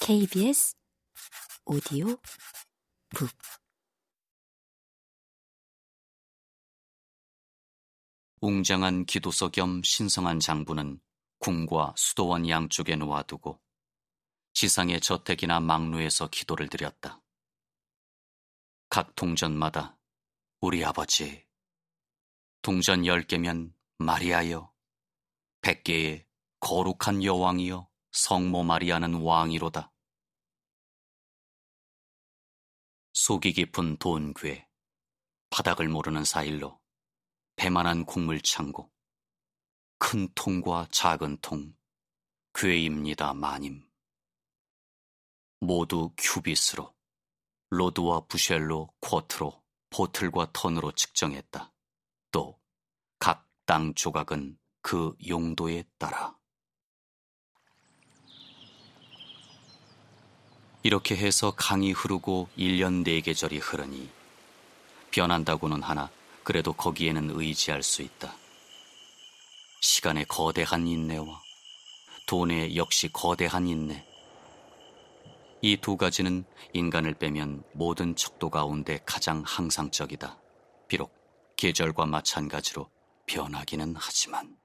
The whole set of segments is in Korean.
KBS 오디오 북 웅장한 기도서 겸 신성한 장부는 궁과 수도원 양쪽에 놓아두고 지상의 저택이나 막루에서 기도를 드렸다. 각 동전마다 우리 아버지, 동전 열 개면 마리아여, 백 개의 거룩한 여왕이여 성모 마리아는 왕이로다. 속이 깊은 돈괴, 바닥을 모르는 사일로 배만한 곡물 창고, 큰 통과 작은 통, 괴입니다 마님. 모두 큐빗으로, 로드와 부셸로, 쿼트로, 보틀과 턴으로 측정했다. 또 각 땅 조각은 그 용도에 따라. 이렇게 해서 강이 흐르고 1년 4계절이 흐르니 변한다고는 하나 그래도 거기에는 의지할 수 있다. 시간의 거대한 인내와 돈의 역시 거대한 인내. 이 두 가지는 인간을 빼면 모든 척도 가운데 가장 항상적이다. 비록 계절과 마찬가지로 변하기는 하지만.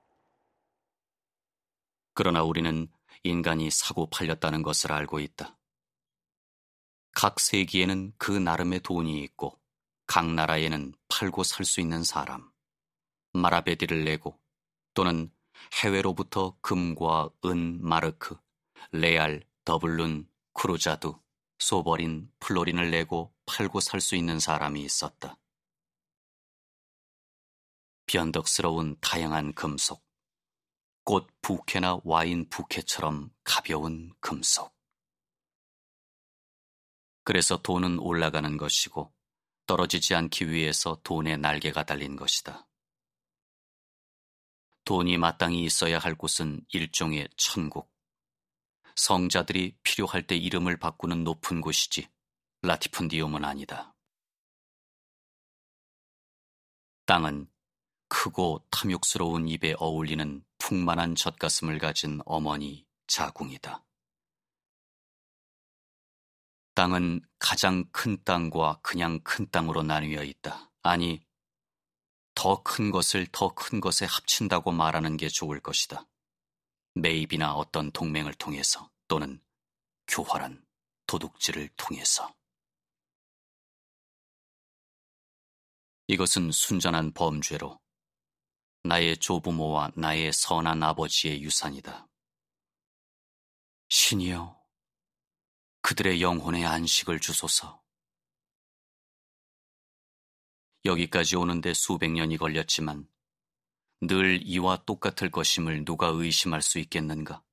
그러나 우리는 인간이 사고 팔렸다는 것을 알고 있다. 각 세기에는 그 나름의 돈이 있고 각 나라에는 팔고 살 수 있는 사람, 마라베디를 내고 또는 해외로부터 금과 은, 마르크, 레알, 더블룬, 크루자드, 소버린, 플로린을 내고 팔고 살 수 있는 사람이 있었다. 변덕스러운 다양한 금속, 꽃 부케나 와인 부케처럼 가벼운 금속. 그래서 돈은 올라가는 것이고 떨어지지 않기 위해서 돈의 날개가 달린 것이다. 돈이 마땅히 있어야 할 곳은 일종의 천국. 성자들이 필요할 때 이름을 바꾸는 높은 곳이지 라티푼디움은 아니다. 땅은 크고 탐욕스러운 입에 어울리는 풍만한 젖가슴을 가진 어머니 자궁이다. 땅은 가장 큰 땅과 그냥 큰 땅으로 나뉘어 있다. 아니, 더 큰 것을 더 큰 것에 합친다고 말하는 게 좋을 것이다. 매입이나 어떤 동맹을 통해서 또는 교활한 도둑질을 통해서. 이것은 순전한 범죄로 나의 조부모와 나의 선한 아버지의 유산이다. 신이여, 그들의 영혼에 안식을 주소서. 여기까지 오는데 수백 년이 걸렸지만 늘 이와 똑같을 것임을 누가 의심할 수 있겠는가?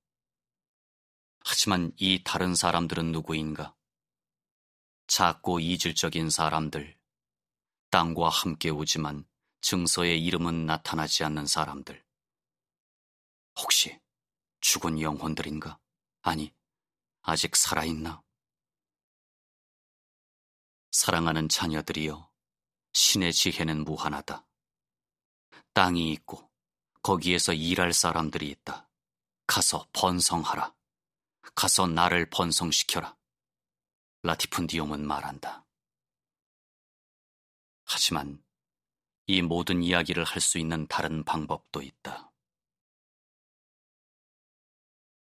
하지만 이 다른 사람들은 누구인가? 작고 이질적인 사람들, 땅과 함께 오지만 증서의 이름은 나타나지 않는 사람들. 혹시 죽은 영혼들인가? 아니, 아직 살아있나? 사랑하는 자녀들이여, 신의 지혜는 무한하다. 땅이 있고, 거기에서 일할 사람들이 있다. 가서 번성하라. 가서 나를 번성시켜라. 라티푼디움은 말한다. 하지만 이 모든 이야기를 할 수 있는 다른 방법도 있다.